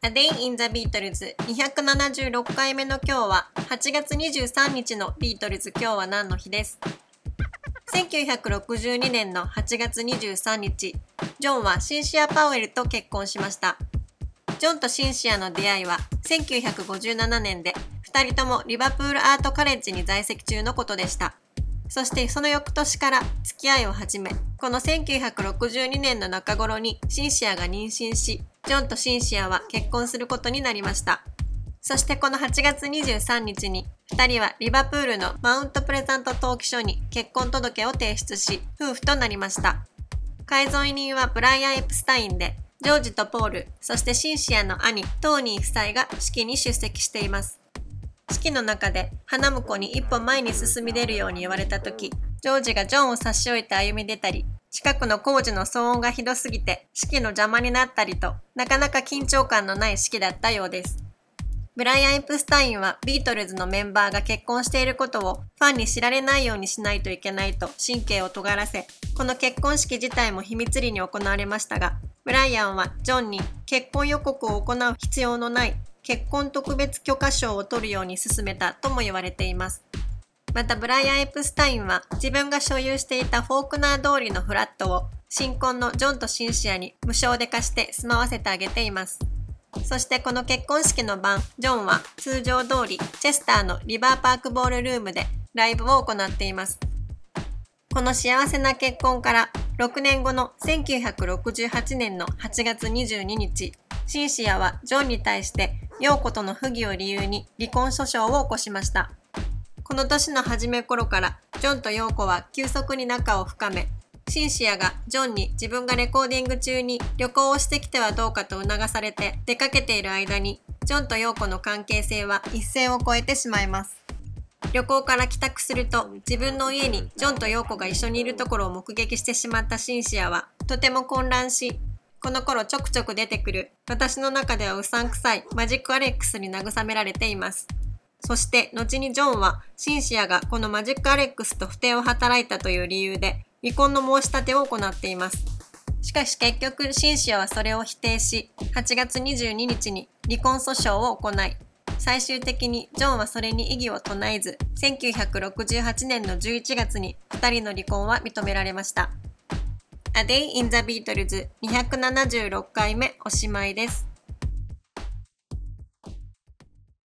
A Day in the Beatles 276回目の今日は8月23日のビートルズ。今日は何の日です？1962年の8月23日。ジョンはシンシア・パウエルと結婚しました。ジョンとシンシアの出会いは1957年で2人ともリバプールアートカレッジに在籍中のことでした。そしてその翌年から付き合いを始め、この1962年の中頃にシンシアが妊娠し、ジョンとシンシアは結婚することになりました。そしてこの8月23日に2人はリバプールのマウントプレザント登記書に結婚届を提出し、夫婦となりました。改造委任はブライアン・エプスタインで、ジョージとポール、そしてシンシアの兄、トーニー夫妻が式に出席しています。式の中で花婿に一歩前に進み出るように言われた時、ジョージがジョンを差し置いて歩み出たり、近くの工事の騒音がひどすぎて式の邪魔になったりと、なかなか緊張感のない式だったようです。ブライアン・エプスタインはビートルズのメンバーが結婚していることをファンに知られないようにしないといけないと神経を尖らせ、この結婚式自体も秘密裏に行われましたが、ブライアンはジョンに結婚予告を行う必要のない結婚特別許可証を取るように進めたとも言われています。またブライアン・エプスタインは自分が所有していたフォークナー通りのフラットを新婚のジョンとシンシアに無償で貸して住まわせてあげています。そしてこの結婚式の晩、ジョンは通常通りチェスターのリバーパークボールルームでライブを行っています。この幸せな結婚から6年後の1968年の8月22日、シンシアはジョンに対して陽子との不義を理由に離婚訴訟を起こしました。この年の初め頃からジョンと陽子は急速に仲を深め、シンシアがジョンに自分がレコーディング中に旅行をしてきてはどうかと促されて出かけている間にジョンと陽子の関係性は一線を越えてしまいます。旅行から帰宅すると自分の家にジョンと陽子が一緒にいるところを目撃してしまったシンシアはとても混乱しこの頃ちょくちょく出てくる私の中ではうさんくさいマジックアレックスに慰められています。そして後にジョンはシンシアがこのマジックアレックスと不定を働いたという理由で離婚の申し立てを行っています。しかし結局シンシアはそれを否定し8月22日に離婚訴訟を行い最終的にジョンはそれに異議を唱えず1968年の11月に2人の離婚は認められました。A Day in the Beatles 276回目おしまいです。